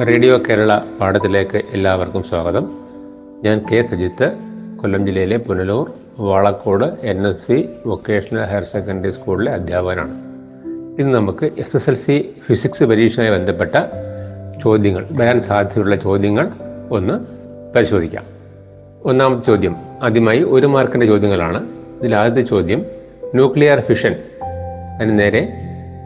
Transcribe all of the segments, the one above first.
Radio Kerala പാഠത്തിലേക്ക് എല്ലാവർക്കും സ്വാഗതം. ഞാൻ കെ സജിത്ത് കൊല്ലം ജില്ലയിലെ Punalur Valakkode N S V vocational higher secondary സ്കൂളിലെ അധ്യാപകനാണ്. ഇന്ന് നമുക്ക് S S L C physics പരീക്ഷയുമായി ബന്ധപ്പെട്ട ചോദ്യങ്ങൾ വരാൻ സാധ്യതയുള്ള ചോദ്യങ്ങൾ ഒന്ന് പരിശോധിക്കാം. ഒന്നാമത്തെ ചോദ്യം ആദ്യമായി ഒരു മാർക്കിന്റെ ചോദ്യങ്ങളാണ്. ഇതിൽ ആദ്യത്തെ ചോദ്യം ന്യൂക്ലിയർ ഫിഷൻ അതിന് നേരെ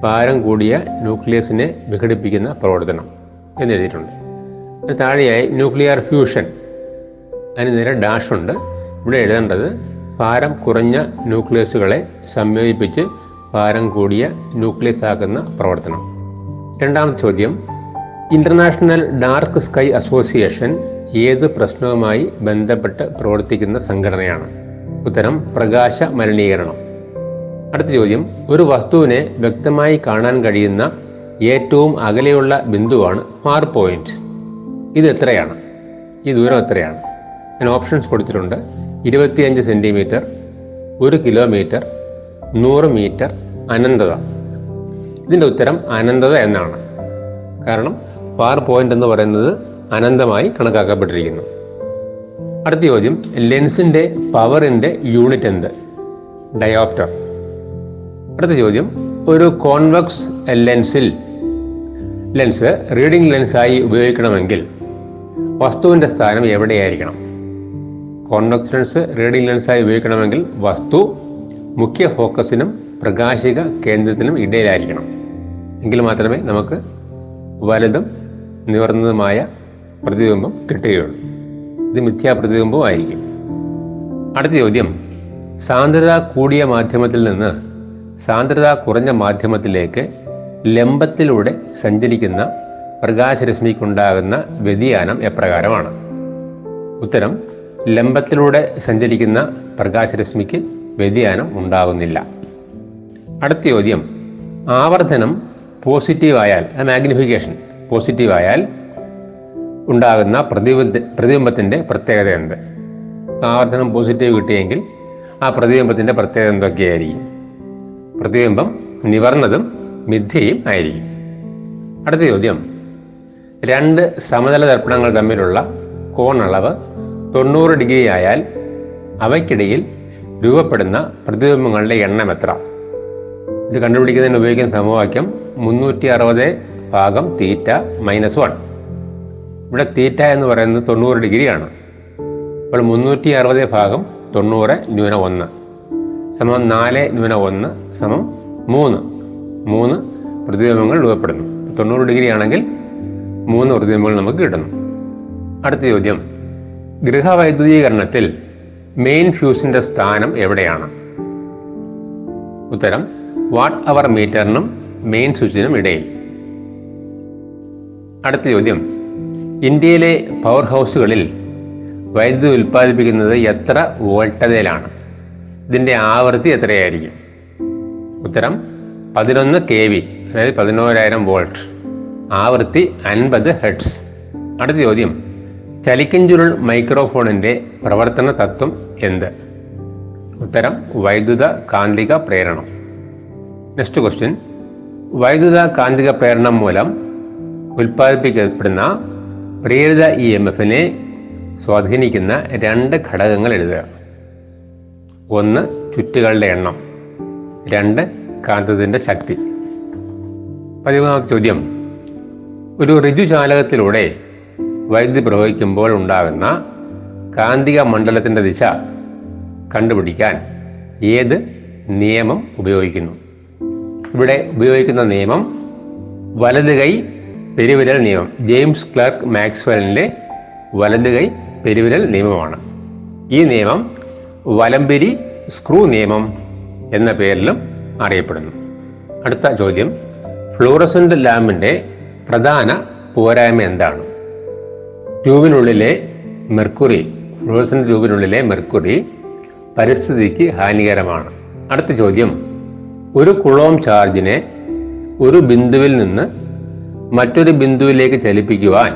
ഭാരം കൂടിയ ന്യൂക്ലിയസിനെ വിഘടിപ്പിക്കുന്ന പ്രവർത്തനം. എന്നെഴുതിയിട്ടുണ്ട്. താഴെയായി ന്യൂക്ലിയർ ഫ്യൂഷൻ. അതിന് നേരെ ഡാഷ് ഉണ്ട്. ഇവിടെ എഴുതേണ്ടത് ഭാരം കുറഞ്ഞ ന്യൂക്ലിയസുകളെ സംയോജിപ്പിച്ച് ഭാരം കൂടിയ ന്യൂക്ലിയസ് ആക്കുന്ന പ്രവർത്തനം. രണ്ടാമത്തെ ചോദ്യം. ഇന്റർനാഷണൽ ഡാർക്ക് സ്കൈ അസോസിയേഷൻ ഏത് പ്രശ്നവുമായി ബന്ധപ്പെട്ട് പ്രവർത്തിക്കുന്ന സംഘടനയാണ്? ഉത്തരം പ്രകാശ മലിനീകരണം. അടുത്ത ചോദ്യം. ഒരു വസ്തുവിനെ വ്യക്തമായി കാണാൻ കഴിയുന്ന ഏറ്റവും അകലെയുള്ള ബിന്ദുവാണ് മാർ പോയിന്റ് ഇത് എത്രയാണ്? ഈ ദൂരം എത്രയാണ്? ഞാൻ ഓപ്ഷൻസ് കൊടുത്തിട്ടുണ്ട്. ഇരുപത്തിയഞ്ച് സെന്റിമീറ്റർ ഒരു കിലോമീറ്റർ നൂറ് മീറ്റർ അനന്തത. ഇതിന്റെ ഉത്തരം അനന്തത എന്നാണ്. കാരണം പാർ പോയിന്റ് എന്ന് പറയുന്നത് അനന്തമായി കണക്കാക്കപ്പെട്ടിരിക്കുന്നു. അടുത്ത ചോദ്യം ലെൻസിന്റെ പവറിന്റെ യൂണിറ്റ് എന്ത്? ഡയോപ്റ്റർ അടുത്ത ചോദ്യം ഒരു കോൺവെക്സ് ലെൻസിൽ ലെൻസ് റീഡിംഗ് ലെൻസായി ഉപയോഗിക്കണമെങ്കിൽ വസ്തുവിന്റെ സ്ഥാനം എവിടെയായിരിക്കണം? കോൺവെക്സ് ലെൻസ് റീഡിംഗ് ലെൻസായി ഉപയോഗിക്കണമെങ്കിൽ വസ്തു മുഖ്യ ഫോക്കസിനും പ്രകാശിക കേന്ദ്രത്തിനും ഇടയിലായിരിക്കണം. എങ്കിൽ മാത്രമേ നമുക്ക് വലുതും നിവർന്നതുമായ പ്രതിബിംബം കിട്ടുകയുള്ളൂ. ഇത് മിഥ്യാ പ്രതിബിംബം ആയിരിക്കും. അടുത്ത ചോദ്യം. സാന്ദ്രത കൂടിയ മാധ്യമത്തിൽ നിന്ന് സാന്ദ്രത കുറഞ്ഞ മാധ്യമത്തിലേക്ക് ലംബത്തിലൂടെ സഞ്ചരിക്കുന്ന പ്രകാശരശ്മിക്കുണ്ടാകുന്ന വ്യതിയാനം എപ്രകാരമാണ്? ഉത്തരം ലംബത്തിലൂടെ സഞ്ചരിക്കുന്ന പ്രകാശരശ്മിക്ക് വ്യതിയാനം ഉണ്ടാകുന്നില്ല. അടുത്ത ചോദ്യം ആവർത്തനം പോസിറ്റീവായാൽ മാഗ്നിഫിക്കേഷൻ പോസിറ്റീവായാൽ ഉണ്ടാകുന്ന പ്രതിബിംബ പ്രതിബിംബത്തിന്റെ പ്രത്യേകത എന്ത്? ആവർത്തനം പോസിറ്റീവ് കിട്ടിയെങ്കിൽ ആ പ്രതിബിംബത്തിന്റെ പ്രത്യേകത എന്തൊക്കെയായിരിക്കും? പ്രതിബിംബം നിവർന്നതും മിഥ്യയും ആയിരിക്കും അടുത്ത ചോദ്യം. രണ്ട് സമതല ദർപ്പണങ്ങൾ തമ്മിലുള്ള കോണളവ് തൊണ്ണൂറ് ഡിഗ്രി ആയാൽ അവയ്ക്കിടയിൽ രൂപപ്പെടുന്ന പ്രതിബിംബങ്ങളുടെ എണ്ണം എത്ര? ഇത് കണ്ടുപിടിക്കുന്നതിന് ഉപയോഗിക്കുന്ന സമവാക്യം മുന്നൂറ്റി അറുപത് ഭാഗം തീറ്റ മൈനസ് വൺ. ഇവിടെ തീറ്റ എന്ന് പറയുന്നത് തൊണ്ണൂറ് ഡിഗ്രിയാണ്. അപ്പോൾ മുന്നൂറ്റി അറുപത് ഭാഗം തൊണ്ണൂറ് ന്യൂന ഒന്ന് സമം നാല് ന്യൂന ഒന്ന് സമം മൂന്ന്. മൂന്ന് പ്രതിബിംബങ്ങൾ രൂപപ്പെടുന്നു. തൊണ്ണൂറ് ഡിഗ്രി ആണെങ്കിൽ മൂന്ന് പ്രതിബിംബങ്ങൾ നമുക്ക് കിട്ടുന്നു. അടുത്ത ചോദ്യം. ഗൃഹവൈദ്യുതീകരണത്തിൽ മെയിൻ ഫ്യൂസിന്റെ സ്ഥാനം എവിടെയാണ്? ഉത്തരം വാട്ട് അവർ മീറ്ററിനും മെയിൻ സ്വിച്ചിനും ഇടയിൽ. അടുത്ത ചോദ്യം. ഇന്ത്യയിലെ പവർ ഹൗസുകളിൽ വൈദ്യുതി ഉൽപ്പാദിപ്പിക്കുന്നത് എത്ര വോൾട്ടതയിലാണ് ഇതിന്റെ ആവൃത്തി എത്രയായിരിക്കും? ഉത്തരം പതിനൊന്ന് കെ വി അതായത് പതിനോരായിരം വോൾട്ട്. ആവൃത്തി അൻപത് ഹെഡ്സ് അടുത്ത ചോദ്യം. ചലിക്കഞ്ചുരുൾ മൈക്രോഫോണിന്റെ പ്രവർത്തന തത്വം എന്ത്? ഉത്തരം വൈദ്യുത കാന്തിക പ്രേരണം. നെക്സ്റ്റ് ക്വസ്റ്റ്യൻ വൈദ്യുത കാന്തിക പ്രേരണം മൂലം ഉൽപ്പാദിപ്പിക്കപ്പെടുന്ന പ്രേരിത ഇ എം എഫിനെ സ്വാധീനിക്കുന്ന രണ്ട് ഘടകങ്ങൾ എഴുതുക. ഒന്ന് ചുറ്റുകളുടെ എണ്ണം. രണ്ട് കാന്തത്തിന്റെ ശക്തി. പതിമൂന്നാമത്തെ ചോദ്യം. ഒരു ഋജുചാലകത്തിലൂടെ വൈദ്യുതി പ്രവഹിക്കുമ്പോൾ ഉണ്ടാകുന്ന കാന്തിക മണ്ഡലത്തിന്റെ ദിശ കണ്ടുപിടിക്കാൻ ഏത് നിയമം ഉപയോഗിക്കുന്നു? ഇവിടെ ഉപയോഗിക്കുന്ന നിയമം വലത് കൈ പെരുവിരൽ നിയമം. ജെയിംസ് ക്ലർക്ക് മാക്സ്വെലിന്റെ വലത് കൈ പെരുവിരൽ നിയമമാണ്. ഈ നിയമം വലംപിരി സ്ക്രൂ നിയമം എന്ന പേരിലും അറിയപ്പെടുന്നു. അടുത്ത ചോദ്യം. ഫ്ലൂറസന്റ് ലാമ്പിന്റെ പ്രധാന പോരായ്മ എന്താണ്? ട്യൂബിനുള്ളിലെ മെർക്കുറി ഫ്ലൂറസെന്റ് ട്യൂബിനുള്ളിലെ മെർക്കുറി പരിസ്ഥിതിക്ക് ഹാനികരമാണ്. അടുത്ത ചോദ്യം. ഒരു കുളോം ചാർജിനെ ഒരു ബിന്ദുവിൽ നിന്ന് മറ്റൊരു ബിന്ദുവിലേക്ക് ചലിപ്പിക്കുവാൻ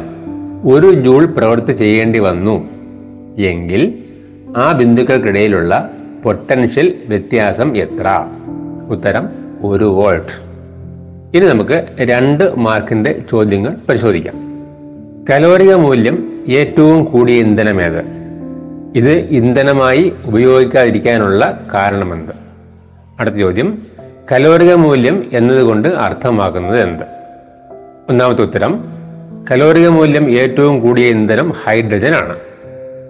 ഒരു ജൂൾ പ്രവൃത്തി ചെയ്യേണ്ടി വന്നു എങ്കിൽ ആ ബിന്ദുക്കൾക്കിടയിലുള്ള പൊട്ടൻഷ്യൽ വ്യത്യാസം എത്ര? ഉത്തരം ഒരു വോൾട്ട്. ഇനി നമുക്ക് രണ്ട് മാർക്കിന്റെ ചോദ്യങ്ങൾ പരിശോധിക്കാം. കലോറിക മൂല്യം ഏറ്റവും കൂടിയ ഇന്ധനമേത് ഇത് ഇന്ധനമായി ഉപയോഗിക്കാതിരിക്കാനുള്ള കാരണമെന്ത്? അടുത്ത ചോദ്യം കലോറിക മൂല്യം എന്നതുകൊണ്ട് അർത്ഥമാക്കുന്നത് എന്ത്? ഒന്നാമത്തെ ഉത്തരം കലോറിക മൂല്യം ഏറ്റവും കൂടിയ ഇന്ധനം ഹൈഡ്രജൻ ആണ്.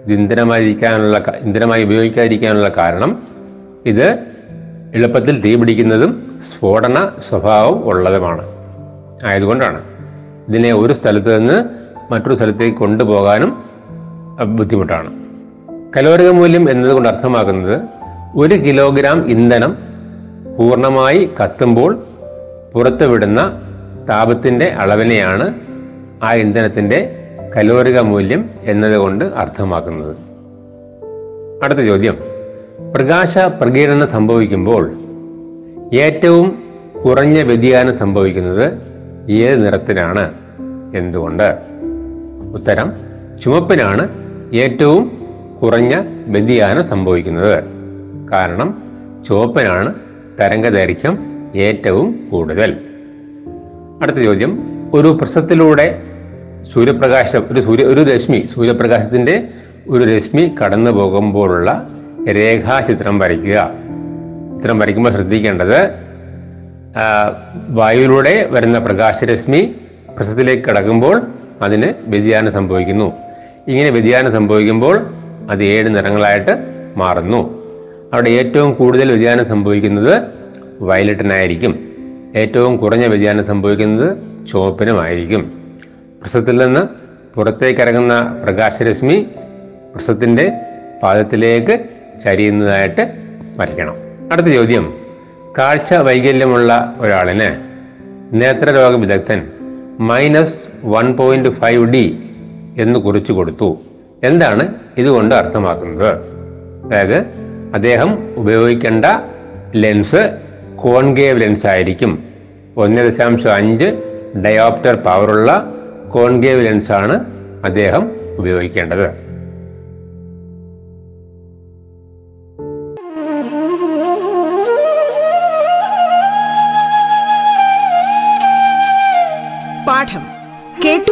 ഇത് ഇന്ധനമായിരിക്കാനുള്ള ഇന്ധനമായി ഉപയോഗിക്കാതിരിക്കാനുള്ള കാരണം ഇത് എളുപ്പത്തിൽ തീപിടിക്കുന്നതും സ്ഫോടന സ്വഭാവം ഉള്ളതുമാണ്. ആയതുകൊണ്ടാണ് ഇതിനെ ഒരു സ്ഥലത്ത് നിന്ന് മറ്റൊരു സ്ഥലത്തേക്ക് കൊണ്ടുപോകാനും ബുദ്ധിമുട്ടാണ്. കലോരക മൂല്യം എന്നതുകൊണ്ട് അർത്ഥമാക്കുന്നത് ഒരു കിലോഗ്രാം ഇന്ധനം പൂർണമായി കത്തുമ്പോൾ പുറത്തുവിടുന്ന താപത്തിന്റെ അളവിനെയാണ് ആ ഇന്ധനത്തിന്റെ കലോരക മൂല്യം എന്നതുകൊണ്ട് അർത്ഥമാക്കുന്നത്. അടുത്ത ചോദ്യം. പ്രകാശ പ്രകീർണനം സംഭവിക്കുമ്പോൾ ഏറ്റവും കുറഞ്ഞ വ്യതിയാനം സംഭവിക്കുന്നത് ഏത് നിറത്തിനാണ് എന്തുകൊണ്ട്? ഉത്തരം ചുമപ്പിനാണ് ഏറ്റവും കുറഞ്ഞ വ്യതിയാനം സംഭവിക്കുന്നത്. കാരണം ചുവപ്പിനാണ് തരംഗദൈർഘ്യം ഏറ്റവും കൂടുതൽ. അടുത്ത ചോദ്യം ഒരു പ്രസത്തിലൂടെ സൂര്യപ്രകാശം ഒരു സൂര്യ ഒരു രശ്മി സൂര്യപ്രകാശത്തിന്റെ ഒരു രശ്മി കടന്നു പോകുമ്പോഴുള്ള രേഖാചിത്രം വരയ്ക്കുക. ചിത്രം വരയ്ക്കുമ്പോൾ ശ്രദ്ധിക്കേണ്ടത് വായുവിലൂടെ വരുന്ന പ്രകാശരശ്മി പ്രസത്തിലേക്ക് കടക്കുമ്പോൾ അതിന് വ്യതിയാനം സംഭവിക്കുന്നു. ഇങ്ങനെ വ്യതിയാനം സംഭവിക്കുമ്പോൾ അത് ഏഴ് നിറങ്ങളായിട്ട് മാറുന്നു. അവിടെ ഏറ്റവും കൂടുതൽ വ്യതിയാനം സംഭവിക്കുന്നത് വയലറ്റിനായിരിക്കും. ഏറ്റവും കുറഞ്ഞ വ്യതിയാനം സംഭവിക്കുന്നത് ചുവപ്പിനുമായിരിക്കും. പ്രസത്തിൽ നിന്ന് പുറത്തേക്കിറങ്ങുന്ന പ്രകാശരശ്മി പ്രസത്തിന്റെ പാദത്തിലേക്ക് ചരിയുന്നതായിട്ട് വരയ്ക്കണം. അടുത്ത ചോദ്യം. കാഴ്ച വൈകല്യമുള്ള ഒരാളിന് നേത്രരോഗ വിദഗ്ധൻ minus one point five D എന്ന് കുറിച്ചു കൊടുത്തു. എന്താണ് ഇതുകൊണ്ട് അർത്ഥമാക്കുന്നത്? അതായത് അദ്ദേഹം ഉപയോഗിക്കേണ്ട ലെൻസ് കോൺകേവ് ലെൻസ് ആയിരിക്കും. ഒന്ന് ദശാംശം അഞ്ച് ഡയോപ്റ്റർ പവറുള്ള കോൺകേവ് ലെൻസാണ് അദ്ദേഹം ഉപയോഗിക്കേണ്ടത്.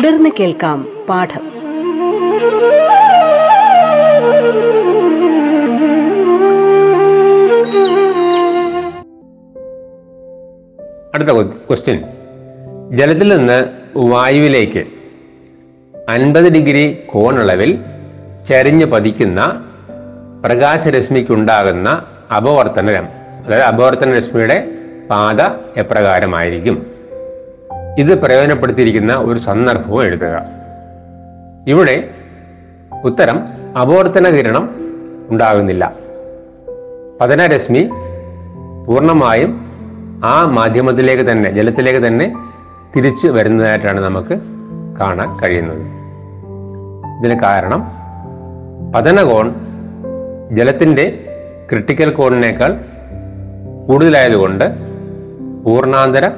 തുടർന്ന് കേൾക്കാം പാഠം. അടുത്ത ക്വസ്റ്റ്യൻ ജലത്തിൽ നിന്ന് വായുവിലേക്ക് അൻപത് ഡിഗ്രി കോണളവിൽ ചരിഞ്ഞ് പതിക്കുന്ന പ്രകാശരശ്മിക്കുണ്ടാകുന്ന അപവർത്തനം അതായത് അപവർത്തന രശ്മിയുടെ പാത എപ്രകാരമായിരിക്കും? ഇത് പ്രയോജനപ്പെടുത്തിയിരിക്കുന്ന ഒരു സന്ദർഭവും എഴുതുക ഇവിടെ ഉത്തരം അപവർത്തന കിരണം ഉണ്ടാകുന്നില്ല. പതനരശ്മി പൂർണമായും ആ മാധ്യമത്തിലേക്ക് തന്നെ ജലത്തിലേക്ക് തന്നെ തിരിച്ചു വരുന്നതായിട്ടാണ് നമുക്ക് കാണാൻ കഴിയുന്നത്. ഇതിന് കാരണം പതനകോൺ ജലത്തിന്റെ ക്രിട്ടിക്കൽ കോണിനേക്കാൾ കൂടുതലായതുകൊണ്ട് പൂർണാന്തര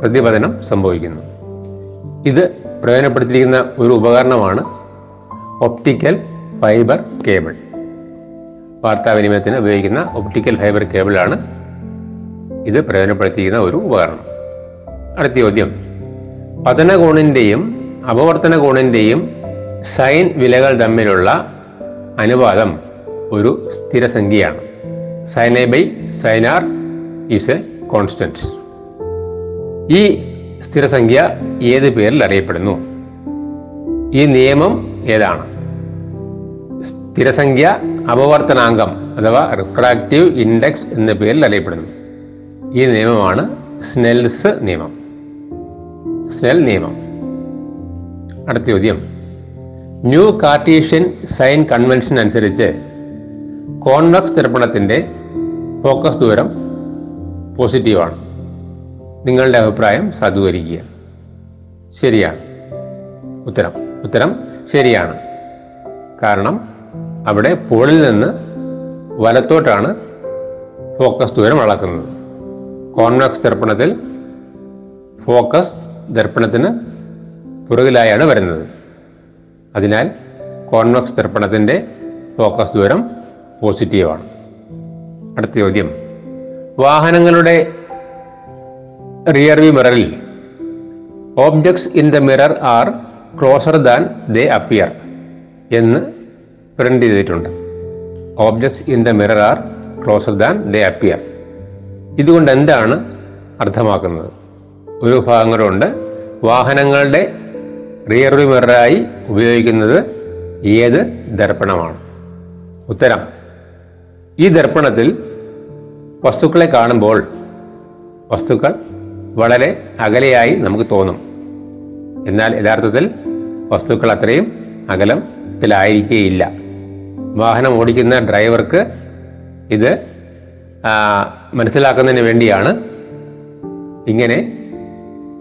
പ്രതിപതനം സംഭവിക്കുന്നു. ഇത് പ്രയോജനപ്പെടുത്തിയിരിക്കുന്ന ഒരു ഉപകരണമാണ് ഒപ്റ്റിക്കൽ ഫൈബർ കേബിൾ. വാർത്താവിനിമയത്തിന് ഉപയോഗിക്കുന്ന ഒപ്റ്റിക്കൽ ഫൈബർ കേബിളാണ് ഇത് പ്രയോജനപ്പെടുത്തിയിരിക്കുന്ന ഒരു ഉപകരണം. അടുത്ത ചോദ്യം. പതനകോണിന്റെയും അപവർത്തന കോണിന്റെയും സൈൻ വിലകൾ തമ്മിലുള്ള അനുപാതം ഒരു സ്ഥിരസംഖ്യയാണ്. A by sine r is a constant ഈ സ്ഥിരസംഖ്യ ഏത് പേരിൽ അറിയപ്പെടുന്നു? ഈ നിയമം ഏതാണ്? സ്ഥിരസംഖ്യ അപവർത്തനാംഗം അഥവാ റിഫ്രാക്റ്റീവ് ഇൻഡെക്സ് എന്ന പേരിൽ അറിയപ്പെടുന്നു. ഈ നിയമമാണ് സ്നെൽസ് നിയമം. സ്നെൽ നിയമം. അടുത്ത ചോദ്യം. ന്യൂ കാർട്ടീഷ്യൻ സൈൻ കൺവെൻഷൻ അനുസരിച്ച് കോൺവെക്സ് തിരപ്പണത്തിന്റെ ഫോക്കസ് ദൂരം പോസിറ്റീവാണ്. നിങ്ങളുടെ അഭിപ്രായം സാധൂകരിക്കുക. ശരിയാണ്. ഉത്തരം. ഉത്തരം ശരിയാണ്. കാരണം അവിടെ പോളിൽ നിന്ന് വലത്തോട്ടാണ് ഫോക്കസ് ദൂരം അളക്കുന്നത്. കോൺവെക്സ് ദർപ്പണത്തിൽ ഫോക്കസ് ദർപ്പണത്തിന് പുറകിലായാണ് വരുന്നത്. അതിനാൽ കോൺവെക്സ് ദർപ്പണത്തിന്റെ ഫോക്കസ് ദൂരം പോസിറ്റീവാണ്. അടുത്ത ചോദ്യം. വാഹനങ്ങളുടെ rear view മിററിൽ objects in the mirror are closer than they appear എന്ന് പ്രിന്റ് ചെയ്തിട്ടുണ്ട്. Objects in the mirror are closer than they appear ഇതുകൊണ്ട് എന്താണ് അർത്ഥമാക്കുന്നത്? ഒരു ഭാഗങ്ങളുണ്ട് വാഹനങ്ങളുടെ റിയർ വ്യൂ മിററായി ഉപയോഗിക്കുന്നത് ഏത് ദർപ്പണമാണ്? ഉത്തരം. ഈ ദർപ്പണത്തിൽ വസ്തുക്കളെ കാണുമ്പോൾ വസ്തുക്കൾ വളരെ അകലെയായി നമുക്ക് തോന്നും. എന്നാൽ യഥാർത്ഥത്തിൽ വസ്തുക്കൾ അത്രയും അകലത്തിലായിരിക്കുകയില്ല വാഹനം ഓടിക്കുന്ന ഡ്രൈവർക്ക് ഇത് മനസ്സിലാക്കുന്നതിന് വേണ്ടിയാണ് ഇങ്ങനെ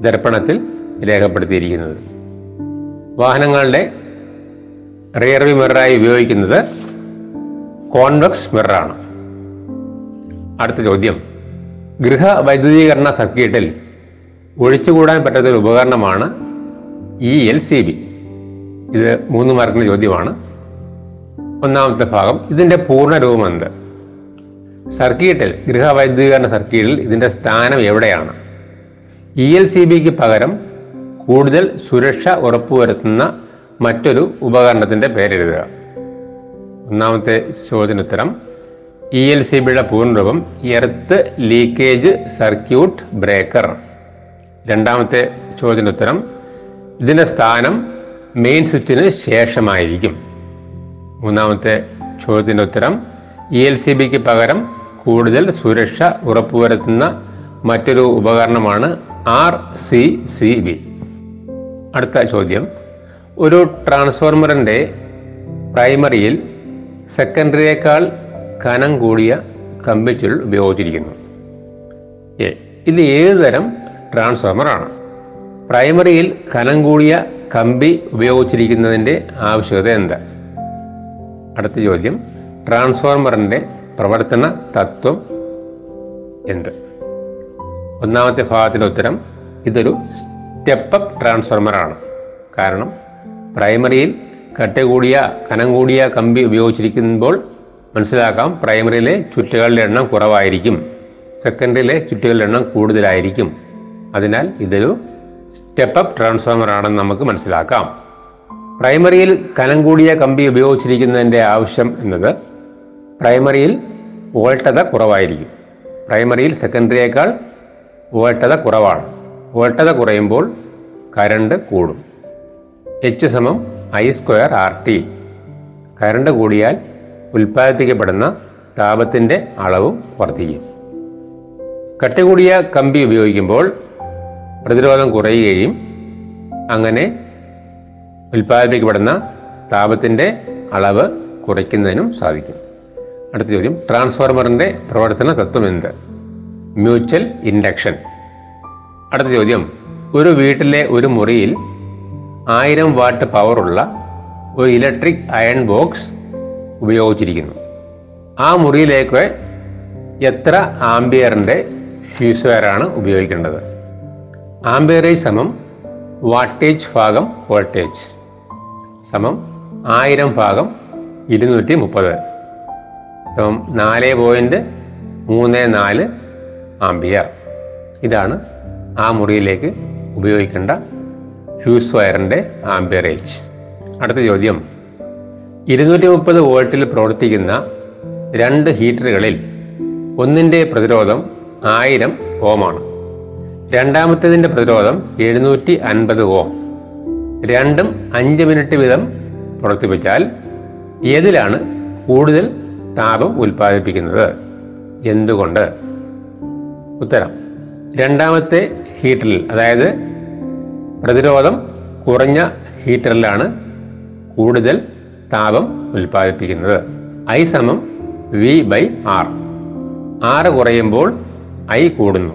ദർപ്പണത്തിൽ രേഖപ്പെടുത്തിയിരിക്കുന്നത്. വാഹനങ്ങളുടെ റിയർ വ്യൂ മിററായി ഉപയോഗിക്കുന്നത് കോൺവെക്സ് മിററാണ് അടുത്ത ചോദ്യം. ഗൃഹ വൈദ്യുതീകരണ സർക്യൂട്ടിൽ ഒഴിച്ചുകൂടാൻ പറ്റാത്ത ഒരു ഉപകരണമാണ് ഇ എൽ സി ബി. ഇത് മൂന്ന് മാർക്കിന് ചോദ്യമാണ്. ഒന്നാമത്തെ ഭാഗം ഇതിന്റെ പൂർണ രൂപം എന്ത്? സർക്യൂട്ടിൽ ഗൃഹ വൈദ്യുതീകരണ സർക്യൂട്ടിൽ ഇതിന്റെ സ്ഥാനം എവിടെയാണ്? ഇ എൽ സി ബിക്ക് പകരം കൂടുതൽ സുരക്ഷ ഉറപ്പുവരുത്തുന്ന മറ്റൊരു ഉപകരണത്തിന്റെ പേരെഴുതുക. ഒന്നാമത്തെ ചോദ്യത്തിന് ഉത്തരം ഇ എൽ സി ബിയുടെ പൂർണരൂപം എർത്ത് ലീക്കേജ് സർക്യൂട്ട് ബ്രേക്കർ രണ്ടാമത്തെ ചോദ്യത്തിന് ഉത്തരം ഇതിന്റെ സ്ഥാനം മെയിൻ സ്വിച്ചിന് ശേഷമായിരിക്കും. മൂന്നാമത്തെ ചോദ്യത്തിന്റെ ഉത്തരം ഇ എൽ സി ബിക്ക് പകരം കൂടുതൽ സുരക്ഷ ഉറപ്പുവരുത്തുന്ന മറ്റൊരു ഉപകരണമാണ് ആർ സി സി ബി അടുത്ത ചോദ്യം ഒരു ട്രാൻസ്ഫോർമറിന്റെ പ്രൈമറിയിൽ സെക്കൻഡറിയേക്കാൾ കനം കൂടിയ കമ്പിച്ചുരുൾ ഉപയോഗിച്ചിരിക്കുന്നു. എ ഇത് ഏത് തരം ട്രാൻസ്ഫോർമറാണ് പ്രൈമറിയിൽ കനം കൂടിയ കമ്പി ഉപയോഗിച്ചിരിക്കുന്നതിന്റെ ആവശ്യകത എന്താ? അടുത്ത ചോദ്യം ട്രാൻസ്ഫോർമറിന്റെ പ്രവർത്തന തത്വം എന്ത്? ഒന്നാമത്തെ ഭാഗത്തിന്റെ ഉത്തരം ഇതൊരു സ്റ്റെപ്പ് അപ്പ് ട്രാൻസ്ഫോർമറാണ് കാരണം പ്രൈമറിയിൽ കട്ട കൂടിയ കനം കൂടിയ കമ്പി ഉപയോഗിച്ചിരിക്കുമ്പോൾ മനസ്സിലാക്കാം. പ്രൈമറിയിലെ ചുറ്റുകളുടെ എണ്ണം കുറവായിരിക്കും. സെക്കൻഡറിയിലെ ചുറ്റുകളുടെ എണ്ണം കൂടുതലായിരിക്കും. അതിനാൽ ഇതൊരു സ്റ്റെപ്പ് അപ്പ് ട്രാൻസ്ഫോമർ ആണെന്ന് നമുക്ക് മനസ്സിലാക്കാം. പ്രൈമറിയിൽ കനം കൂടിയ കമ്പി ഉപയോഗിച്ചിരിക്കുന്നതിന്റെ ആവശ്യം എന്നത് പ്രൈമറിയിൽ വോൾട്ടത കുറവായിരിക്കും. പ്രൈമറിയിൽ സെക്കൻഡറിയേക്കാൾ വോൾട്ടത കുറവാണ്. വോൾട്ടത കുറയുമ്പോൾ കരണ്ട് കൂടും. എച്ച് സമം I square R T current കൂടിയാൽ ഉൽപ്പാദിപ്പിക്കപ്പെടുന്ന താപത്തിന്റെ അളവും വർദ്ധിക്കും. കട്ടി കൂടിയ കമ്പി ഉപയോഗിക്കുമ്പോൾ പ്രതിരോധം കുറയുകയും അങ്ങനെ ഉൽപ്പാദിപ്പിക്കപ്പെടുന്ന താപത്തിന്റെ അളവ് കുറയ്ക്കുന്നതിനും സാധിക്കും. അടുത്ത ചോദ്യം ട്രാൻസ്ഫോർമറിന്റെ പ്രവർത്തന തത്വം എന്ത്? Mutual induction. അടുത്ത ചോദ്യം ഒരു വീട്ടിലെ ഒരു മുറിയിൽ ആയിരം വാട്ട് പവറുള്ള ഒരു ഇലക്ട്രിക് അയൺ ബോക്സ് ഉപയോഗിച്ചിരിക്കുന്നു. ആ മുറിയിലേക്ക് എത്ര ആംബിയറിന്റെ ഫ്യൂസ് വയറാണ് ഉപയോഗിക്കേണ്ടത്? ആംബിയറേജ് സമം വാട്ടേജ് ഭാഗം വോൾട്ടേജ് സമം ആയിരം ഭാഗം ഇരുന്നൂറ്റി മുപ്പത് സമം നാല് പോയിന്റ് മൂന്ന് നാല് ആംബിയർ ഇതാണ് ആ മുറിയിലേക്ക് ഉപയോഗിക്കേണ്ട ഫ്യൂസ് വയറിന്റെ ആംബിയറേജ് അടുത്ത ചോദ്യം. ഇരുന്നൂറ്റി മുപ്പത് വോൾട്ടിൽ പ്രവർത്തിക്കുന്ന രണ്ട് ഹീറ്ററുകളിൽ ഒന്നിന്റെ പ്രതിരോധം ആയിരം ഓമാണ്. രണ്ടാമത്തേതിന്റെ പ്രതിരോധം എഴുന്നൂറ്റി അൻപത് ഓം. രണ്ടും അഞ്ച് മിനിറ്റ് വീതം പ്രവർത്തിപ്പിച്ചാൽ ഏതിലാണ് കൂടുതൽ താപം ഉൽപ്പാദിപ്പിക്കുന്നത്? എന്തുകൊണ്ട്? ഉത്തരം. രണ്ടാമത്തെ ഹീറ്ററിൽ അതായത് പ്രതിരോധം കുറഞ്ഞ ഹീറ്ററിലാണ് കൂടുതൽ താപം ഉൽപ്പാദിപ്പിക്കുന്നത്. ഐ സമം വി ബൈ ആർ ആറ് കുറയുമ്പോൾ ഐ കൂടുന്നു.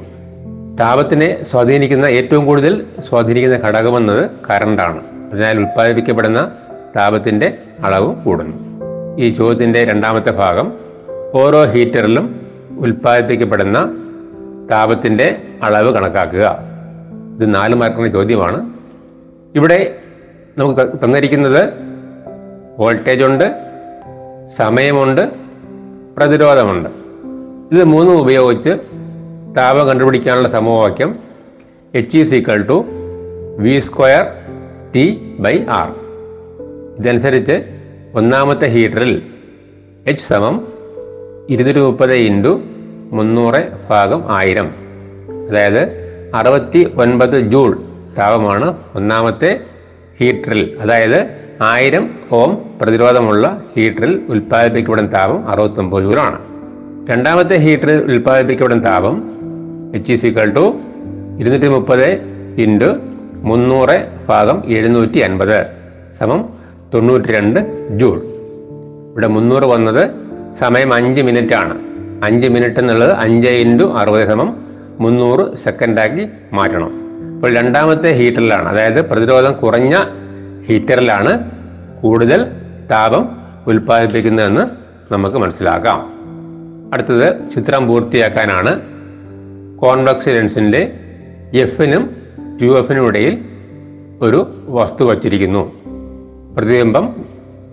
താപത്തിനെ സ്വാധീനിക്കുന്ന ഏറ്റവും കൂടുതൽ സ്വാധീനിക്കുന്ന ഘടകമെന്നത് കറണ്ടാണ്. അതിനാൽ ഉൽപ്പാദിപ്പിക്കപ്പെടുന്ന താപത്തിന്റെ അളവ് കൂടുന്നു. ഈ ചോദ്യത്തിന്റെ രണ്ടാമത്തെ ഭാഗം ഓരോ ഹീറ്ററിലും ഉൽപ്പാദിപ്പിക്കപ്പെടുന്ന താപത്തിന്റെ അളവ് കണക്കാക്കുക. ഇത് നാല് മാർക്കിന്റെ ചോദ്യമാണ്. ഇവിടെ നമുക്ക് തന്നിരിക്കുന്നത് വോൾട്ടേജ് ഉണ്ട് സമയമുണ്ട് പ്രതിരോധമുണ്ട്. ഇത് മൂന്നും ഉപയോഗിച്ച് താപം കണ്ടുപിടിക്കാനുള്ള സമവാക്യം H is equal to V square T by R ഇതനുസരിച്ച് ഒന്നാമത്തെ ഹീറ്ററിൽ എച്ച് സമം ഇരുന്നൂറ്റി മുപ്പത് ഇന്റു മുന്നൂറ് ഭാഗം ആയിരം. അതായത് അറുപത്തി ഒൻപത് ജൂൾ താപമാണ് ഒന്നാമത്തെ ഹീറ്ററിൽ. അതായത് ആയിരം ഓം പ്രതിരോധമുള്ള ഹീറ്ററിൽ ഉൽപ്പാദിപ്പിക്കപ്പെടുന്ന താപം അറുപത്തൊമ്പത് ആണ്. രണ്ടാമത്തെ ഹീറ്ററിൽ ഉൽപ്പാദിപ്പിക്കപ്പെടുന്ന താപം എച്ച് ഇ സിക്കൾ ടു ഇരുന്നൂറ്റി മുപ്പത് ഇന്റു മുന്നൂറ് ഭാഗം എഴുന്നൂറ്റി അൻപത് സമം തൊണ്ണൂറ്റി രണ്ട് ജൂൾ. ഇവിടെ മുന്നൂറ് വന്നത് സമയം അഞ്ച് മിനിറ്റ് ആണ്. അഞ്ച് മിനിറ്റ് എന്നുള്ളത് അഞ്ച് ഇന്റു അറുപത് സമം മുന്നൂറ് സെക്കൻഡാക്കി മാറ്റണം. അപ്പോൾ രണ്ടാമത്തെ ഹീറ്ററിലാണ്. അതായത് പ്രതിരോധം കുറഞ്ഞ ഹീറ്ററിലാണ് കൂടുതൽ താപം ഉൽപ്പാദിപ്പിക്കുന്നതെന്ന് നമുക്ക് മനസ്സിലാക്കാം. അടുത്തത് ചിത്രം പൂർത്തിയാക്കാനാണ്. കോൺവെക്സ് ലെൻസിന്റെ എഫിനും ടു എഫിനും ഇടയിൽ ഒരു വസ്തു വച്ചിരിക്കുന്നു. പ്രതിബിംബം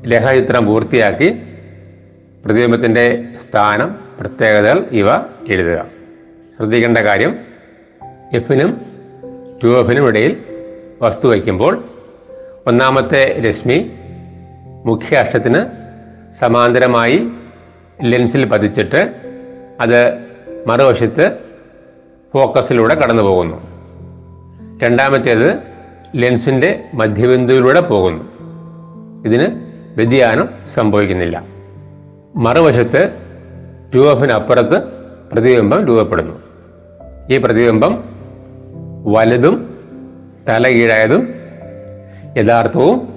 ലഹചിത്രം പൂർത്തിയാക്കി പ്രതിബിംബത്തിന്റെ സ്ഥാനം പ്രത്യേകതകൾ ഇവ എഴുതുക. ശ്രദ്ധിക്കേണ്ട കാര്യം എഫിനും ടു എഫിനും ഇടയിൽ വസ്തു വയ്ക്കുമ്പോൾ ഒന്നാമത്തെ രശ്മി മുഖ്യ അക്ഷത്തിന് സമാന്തരമായി ലെൻസിൽ പതിച്ചിട്ട് അത് മറുവശത്ത് ഫോക്കസിലൂടെ കടന്നു പോകുന്നു. രണ്ടാമത്തേത് ലെൻസിന്റെ മധ്യബിന്ദുവിലൂടെ പോകുന്നു. ഇതിന് വ്യതിയാനം സംഭവിക്കുന്നില്ല. മറുവശത്ത് രൂപത്തിനപ്പുറത്ത് പ്രതിബിംബം രൂപപ്പെടുന്നു. ഈ പ്രതിബിംബം വലുതും തലകീഴായതും യഥാർത്ഥവും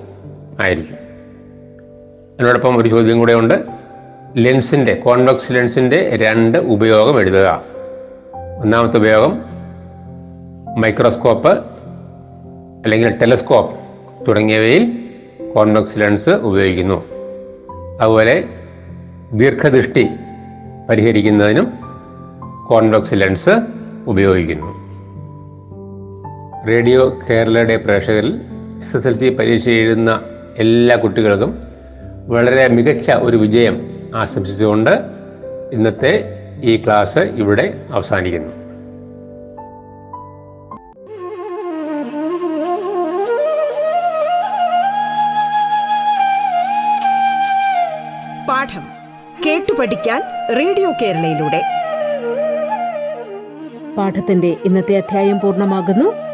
ആയിരിക്കും. അതിനോടൊപ്പം ഒരു ചോദ്യം കൂടെ ഉണ്ട്. ലെൻസിന്റെ കോൺവെക്സ് ലെൻസിന്റെ രണ്ട് ഉപയോഗം എഴുതുക. ഒന്നാമത്തെ ഉപയോഗം മൈക്രോസ്കോപ്പ് അല്ലെങ്കിൽ ടെലസ്കോപ്പ് തുടങ്ങിയവയിൽ കോൺവെക്സ് ലെൻസ് ഉപയോഗിക്കുന്നു. അതുപോലെ ദീർഘദൃഷ്ടി പരിഹരിക്കുന്നതിനും കോൺവെക്സ് ലെൻസ് ഉപയോഗിക്കുന്നു. റേഡിയോ കേരളയുടെ പ്രേക്ഷകരിൽ എസ് എസ് എൽ സി പരീക്ഷ എഴുതുന്ന എല്ലാ കുട്ടികൾക്കും വളരെ മികച്ച ഒരു വിജയം ആശംസിച്ചുകൊണ്ട് ഇന്നത്തെ ഈ ക്ലാസ് ഇവിടെ അവസാനിക്കുന്നു. പാഠം കേട്ടു പഠിക്കാൻ റേഡിയോ കേരളയിലൂടെ. പാഠത്തിന്റെ ഇന്നത്തെ അധ്യായം പൂർണമാകുന്നു.